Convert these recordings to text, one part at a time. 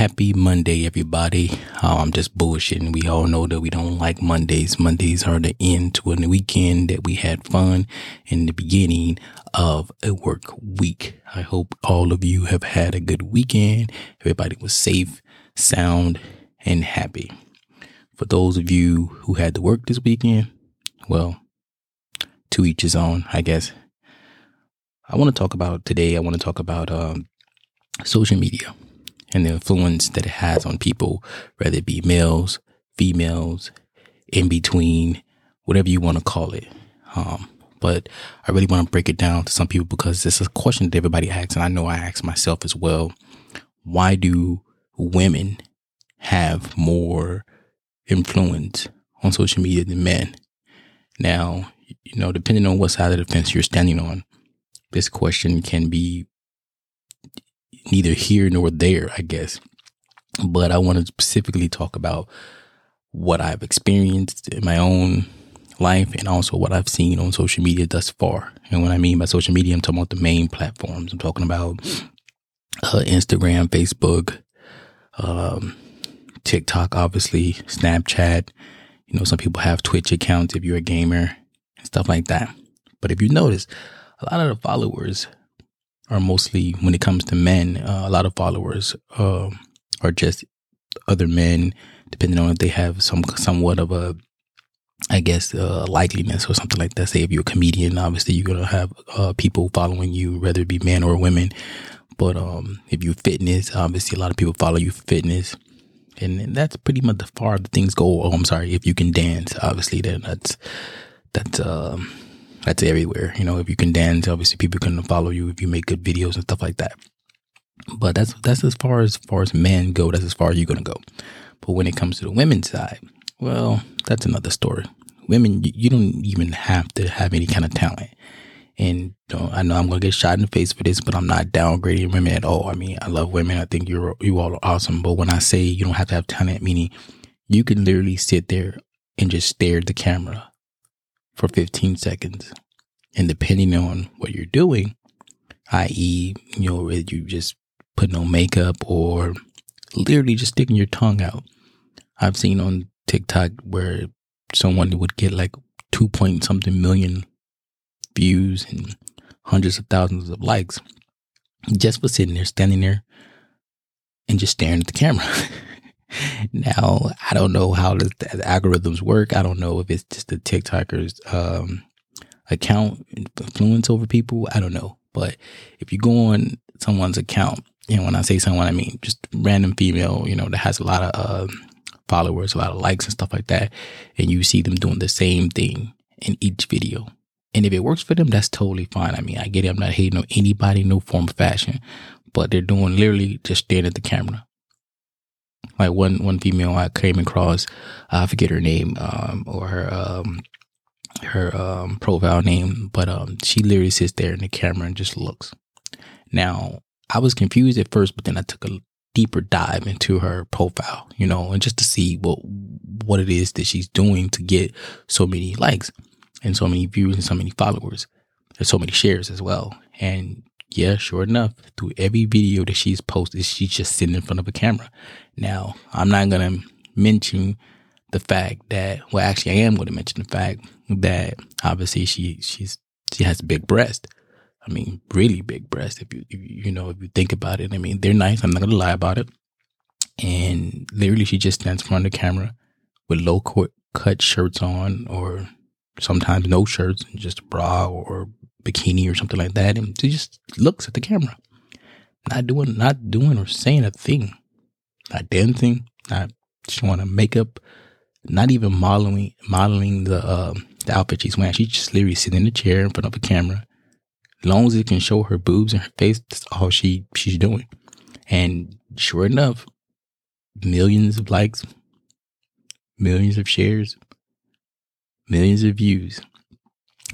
happy Monday, everybody. Oh, I'm just bullshitting. We all know that we don't like Mondays. Mondays are the end to a weekend that we had fun in the beginning of a work week. I hope all of you have had a good weekend. Everybody was safe, sound, and happy. For those of you who had to work this weekend, well, to each his own, I guess. I want to talk about today, I want to talk about um, social media and the influence that it has on people, whether it be males, females, in between, whatever you want to call it. Um, but I really want to break it down to some people because this is a question that everybody asks, and I know I ask myself as well. Why do women have more influence on social media than men? Now, you know, depending on what side of the fence you're standing on, this question can be neither here nor there, I guess. But I want to specifically talk about what I've experienced in my own life and also what I've seen on social media thus far. And what I mean by social media, I'm talking about the main platforms. I'm talking about uh, Instagram, Facebook, um, TikTok, obviously, Snapchat. You know, some people have Twitch accounts if you're a gamer and stuff like that. But if you notice, a lot of the followers are mostly when it comes to men. Uh, a lot of followers uh, are just other men, depending on if they have some somewhat of a, I guess, uh, likeliness or something like that. Say if you're a comedian, obviously you're gonna have uh, people following you, whether it be men or women. But um, if you fitness, obviously a lot of people follow you for fitness. And that's pretty much the far the things go. Oh, I'm sorry. If you can dance, obviously, then that's that's um, that's everywhere. You know, if you can dance, obviously people can follow you if you make good videos and stuff like that. But that's that's as far as, far as men go. That's as far as you're gonna go. But when it comes to the women's side, well, that's another story. Women, you, you don't even have to have any kind of talent. And you know, I know I'm gonna get shot in the face for this, but I'm not downgrading women at all. I mean, I love women. I think you're you all are awesome. But when I say you don't have to have talent, meaning you can literally sit there and just stare at the camera for 15 seconds. And depending on what you're doing, i.e., you know, whether you just put no makeup or literally just sticking your tongue out. I've seen on TikTok where someone would get like two point something million views and hundreds of thousands of likes just for sitting there, standing there, and just staring at the camera. now I don't know how the, the, algorithms work. I don't know if it's just the TikTokers um, account influence over people. I don't know. But if you go on someone's account, and when I say someone, I mean just random female, you know, that has a lot of uh, followers, a lot of likes and stuff like that, and you see them doing the same thing in each video. And if it works for them, that's totally fine. I mean, I get it. I'm not hating on anybody, no form of fashion, but they're doing literally just staring at the camera like one one female I came across, I forget her name um, or her um, her um, profile name, but um, she literally sits there in the camera and just looks. Now I was confused at first, but then I took a deeper dive into her profile, you know, and just to see what what it is that she's doing to get so many likes and so many views and so many followers. and so many shares as well, and yeah, sure enough, through every video that she's posted, she's just sitting in front of a camera. Now, I'm not going to mention the fact that, well, actually, I am going to mention the fact that obviously she, she's, she has big breasts. I mean, really big breasts. If you, if you, know, if you think about it, I mean, they're nice. I'm not going to lie about it. And literally, she just stands in front of the camera with low cut shirts on, or sometimes no shirts, and just a bra or bikini or something like that, and she just looks at the camera, not doing, not doing or saying a thing, not dancing, not showing a makeup, not even modeling, modeling the uh, the outfit she's wearing. She's just literally sitting in a chair in front of a camera. As long as it can show her boobs and her face, that's all she she's doing. And sure enough, millions of likes, millions of shares, millions of views.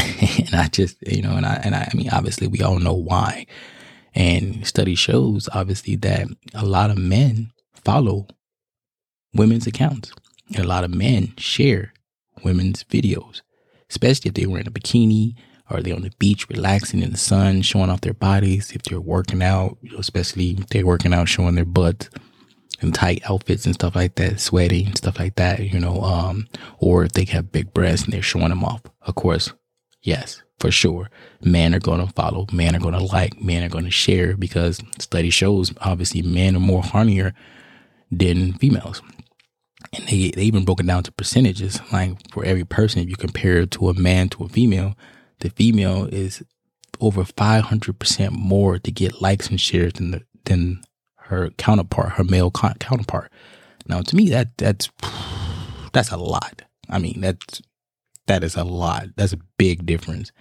and I just, you know, and I, and I, I mean, obviously we all know why. And study shows obviously that a lot of men follow women's accounts. And a lot of men share women's videos, especially if they were in a bikini or they're on the beach relaxing in the sun, showing off their bodies. If they're working out, especially if they're working out, showing their butts. in tight outfits and stuff like that, sweating and stuff like that, you know, um, or if they have big breasts and they're showing them off. Of course, yes, for sure. Men are going to follow, men are going to like, men are going to share because study shows obviously men are more hornier than females. And they, they even broke it down to percentages. Like for every person, if you compare to a man to a female, the female is over 500% more to get likes and shares than the, than her counterpart, her male counterpart. Now, to me, that that's that's a lot. I mean, that's that is a lot. That's a big difference.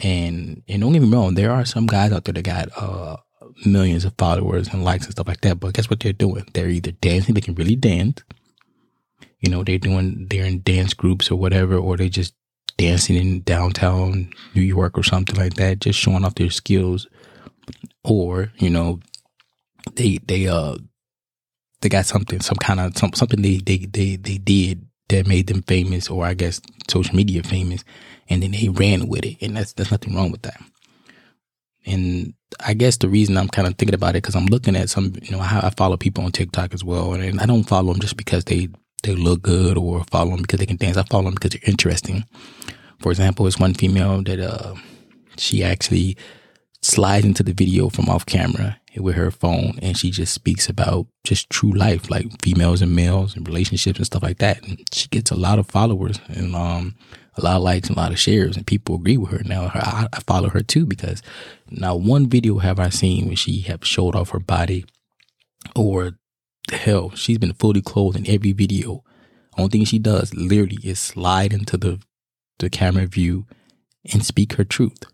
And and don't get me wrong, there are some guys out there that got uh, millions of followers and likes and stuff like that. But guess what they're doing? They're either dancing, they can really dance. You know, they're doing they're in dance groups or whatever, or they're just dancing in downtown New York or something like that, just showing off their skills. Or, you know, they they uh they got something, some kind of some, something they, they they they did that made them famous, or I guess social media famous, and then they ran with it, and that's there's nothing wrong with that. And I guess the reason I'm kind of thinking about it because I'm looking at some, you know, I, I follow people on TikTok as well, and I don't follow them just because they they look good or follow them because they can dance. I follow them because they're interesting. For example, it's one female that uh she actually slides into the video from off camera with her phone and she just speaks about just true life, like females and males and relationships and stuff like that. And she gets a lot of followers and um, a lot of likes and a lot of shares, and people agree with her. Now her, I, I follow her too because now one video have I seen where she have showed off her body, or hell, she's been fully clothed in every video. Only thing she does literally is slide into the the camera view and speak her truth,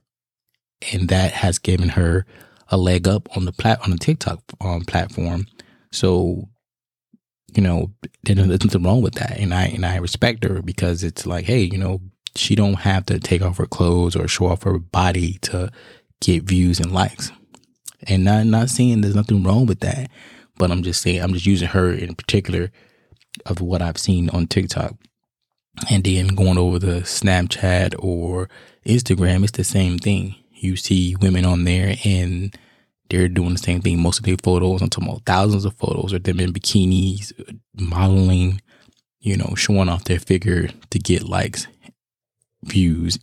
and that has given her a leg up on the plat on the TikTok um, platform. So, you know, there's nothing wrong with that, and I and I respect her because it's like, hey, you know, she don't have to take off her clothes or show off her body to get views and likes. And not not saying there's nothing wrong with that, but I'm just saying I'm just using her in particular of what I've seen on TikTok. And then going over the Snapchat or Instagram, it's the same thing you see women on there and they're doing the same thing. Most of their photos, I'm talking about thousands of photos of them in bikinis, modeling, you know, showing off their figure to get likes, views,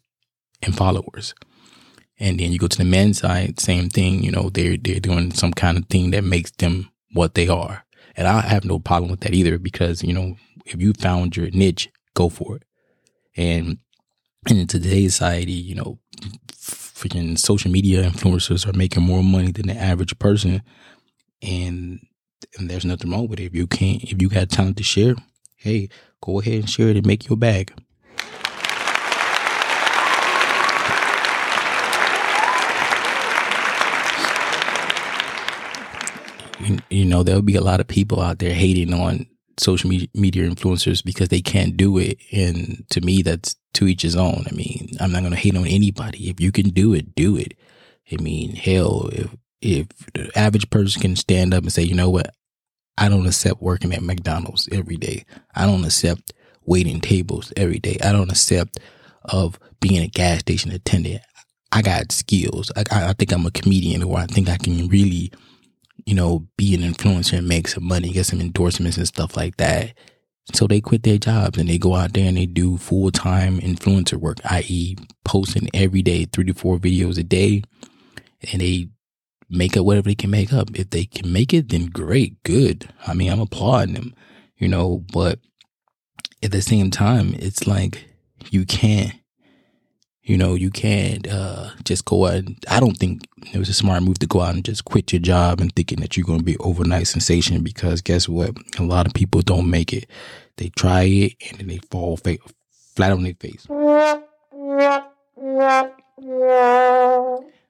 and followers. And then you go to the men's side, same thing. You know, they're they're doing some kind of thing that makes them what they are. And I have no problem with that either because, you know, if you found your niche, go for it. And, and in today's society, you know, freaking social media influencers are making more money than the average person. And and there's nothing wrong with it. If you can't if you got talent to share, hey, go ahead and share it and make your bag. You, know, there'll be a lot of people out there hating on social media, media influencers because they can't do it. And to me, that's to each his own. I mean, I'm not going to hate on anybody. If you can do it, do it. I mean, hell, if, if the average person can stand up and say, you know what, I don't accept working at McDonald's every day. I don't accept waiting tables every day. I don't accept of being a gas station attendant. I got skills. I, I think I'm a comedian or I think I can really, you know, be an influencer and make some money, get some endorsements and stuff like that. So they quit their jobs and they go out there and they do full time influencer work, i.e., posting every day, three to four videos a day, and they make up whatever they can make up. If they can make it, then great, good. I mean, I'm applauding them, you know, but at the same time, it's like you can't, you know, you can't uh, just go out. And, I don't think it was a smart move to go out and just quit your job and thinking that you're going to be overnight sensation because guess what? A lot of people don't make it. They try it and then they fall fa- flat on their face.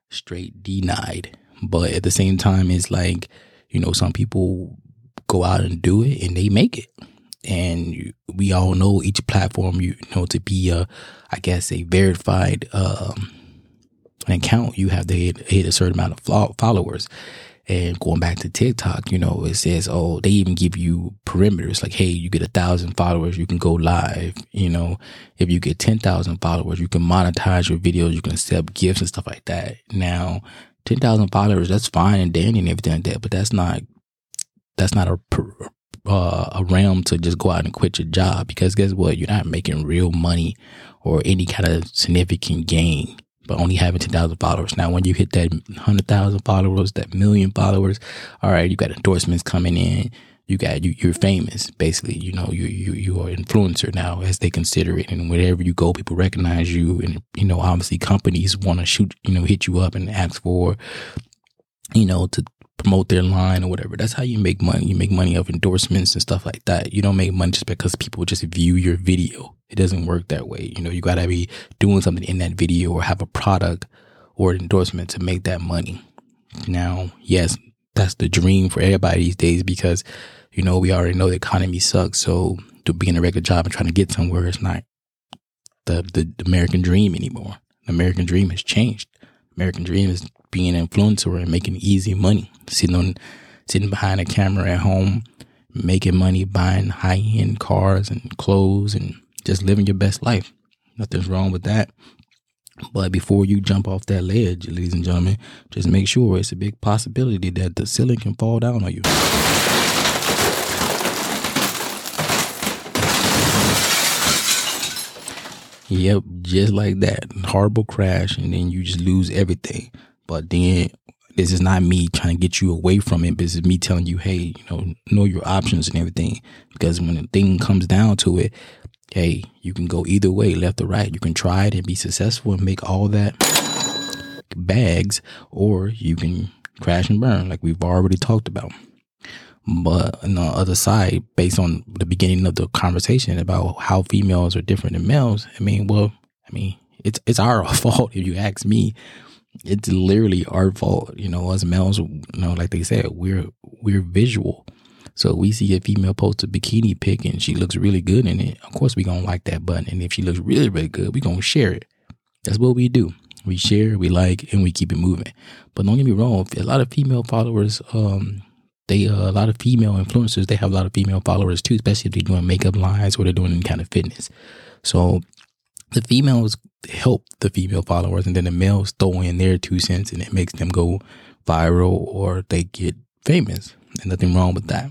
Straight denied. But at the same time, it's like, you know, some people go out and do it and they make it. And we all know each platform, you know, to be a, I guess, a verified um, account, you have to hit, hit a certain amount of followers. And going back to TikTok, you know, it says, oh, they even give you perimeters like, hey, you get a thousand followers, you can go live. You know, if you get 10,000 followers, you can monetize your videos, you can accept gifts and stuff like that. Now, 10,000 followers, that's fine and dandy and everything like that, but that's not that's not a uh, a realm to just go out and quit your job because guess what? You're not making real money or any kind of significant gain, but only having 10,000 followers. Now, when you hit that 100,000 followers, that million followers, all right, you got endorsements coming in. You got you. You're famous, basically. You know, you you you are influencer now, as they consider it. And wherever you go, people recognize you. And you know, obviously, companies want to shoot, you know, hit you up and ask for, you know, to promote their line or whatever. That's how you make money. You make money off endorsements and stuff like that. You don't make money just because people just view your video. It doesn't work that way. You know, you got to be doing something in that video or have a product or an endorsement to make that money. Now, yes, that's the dream for everybody these days because, you know, we already know the economy sucks. So to be in a regular job and trying to get somewhere is not the, the, the American dream anymore. The American dream has changed. American dream is being an influencer and making easy money, sitting on, sitting behind a camera at home, making money, buying high end cars and clothes and just living your best life. Nothing's wrong with that. But before you jump off that ledge, ladies and gentlemen, just make sure it's a big possibility that the ceiling can fall down on you. Yep, just like that. Horrible crash, and then you just lose everything. But then this is not me trying to get you away from it. This is me telling you, hey, you know, know your options and everything. Because when the thing comes down to it, hey, you can go either way, left or right. You can try it and be successful and make all that bags, or you can crash and burn, like we've already talked about. But on the other side, based on the beginning of the conversation about how females are different than males, I mean, well, I mean, it's it's our fault if you ask me. It's literally our fault, you know. As males, you know, like they said, we're we're visual. So we see a female post a bikini pic and she looks really good in it. Of course, we gonna like that button, and if she looks really really good, we gonna share it. That's what we do. We share, we like, and we keep it moving. But don't get me wrong, a lot of female followers um, they uh, a lot of female influencers they have a lot of female followers too especially if they're doing makeup lines or they're doing any kind of fitness. So the females help the female followers and then the males throw in their two cents and it makes them go viral or they get famous. And nothing wrong with that.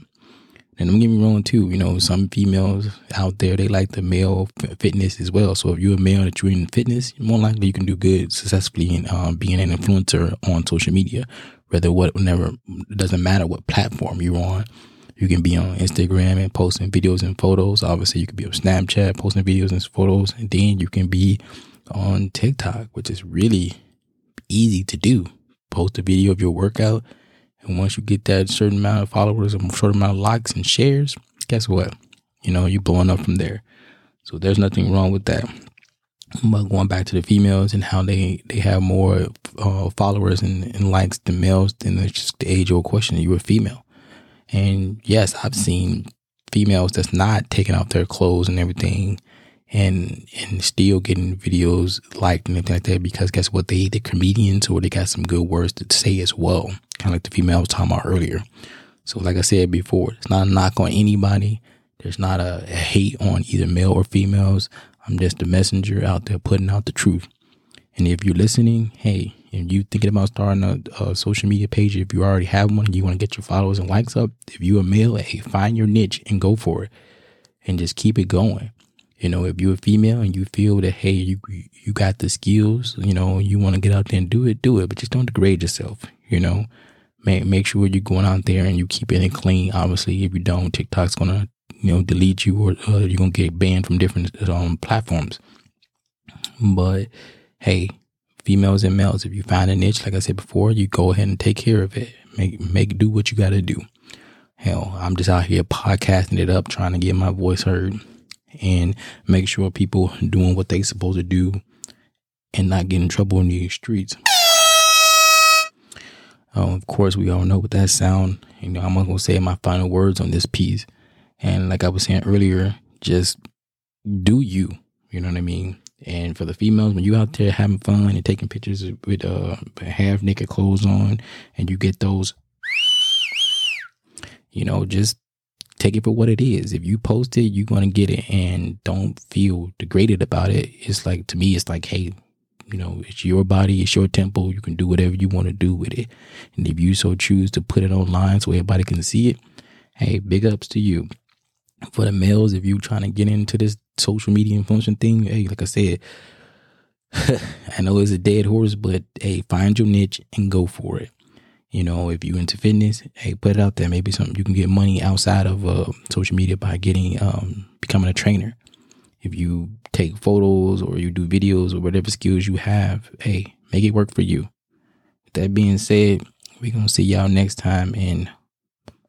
And don't get me wrong too you know some females out there they like the male fitness as well. So if you're a male that you're in fitness more likely you can do good successfully in um, being an influencer on social media whether what whenever doesn't matter what platform you're on. You can be on Instagram and posting videos and photos. Obviously, you can be on Snapchat posting videos and photos, and then you can be on TikTok, which is really easy to do. Post a video of your workout, and once you get that certain amount of followers, a certain amount of likes and shares, guess what? You know, you're blowing up from there. So there's nothing wrong with that. But going back to the females and how they, they have more uh, followers and, and, likes than males, then it's just the age old question. You a female. And yes, I've seen females that's not taking off their clothes and everything and and still getting videos liked and everything like that because guess what? They the comedians or they got some good words to say as well. Kind of like the female I was talking about earlier. So like I said before, it's not a knock on anybody. There's not a, a hate on either male or females. I'm just a messenger out there putting out the truth. And if you're listening, hey, if you thinking about starting a, a, social media page, if you already have one you want to get your followers and likes up, if you're a male, hey, find your niche and go for it, and just keep it going. You know, if you're a female and you feel that hey, you you got the skills, you know, you want to get out there and do it, do it, but just don't degrade yourself. You know, make make sure you're going out there and you keep it clean. Obviously, if you don't, TikTok's gonna you know delete you or uh, you're gonna get banned from different um, platforms. But hey, females and males, if you find a niche, like I said before, you go ahead and take care of it. Make make do what you got to do. Hell, I'm just out here podcasting it up, trying to get my voice heard and make sure people doing what they supposed to do and not get in trouble in these streets. Um, of course, we all know what that sound. You know, I'm not gonna say my final words on this piece. And like I was saying earlier, just do you. You know what I mean? And for the females, when you out there having fun and taking pictures with uh, half naked clothes on, and you get those, you know, just take it for what it is. If you post it, you're gonna get it, and don't feel degraded about it. It's like to me, it's like, hey, you know, it's your body, it's your temple. You can do whatever you want to do with it, and if you so choose to put it online so everybody can see it, hey, big ups to you. For the males, if you trying to get into this social media influencing thing, hey, like I said, I know it's a dead horse, but hey, find your niche and go for it. You know, if you into fitness, hey, put it out there. Maybe something you can get money outside of uh, social media by getting um, becoming a trainer. If you take photos or you do videos or whatever skills you have, hey, make it work for you. With that being said, we're gonna see y'all next time, and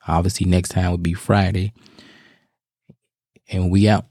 obviously next time will be Friday, and we out.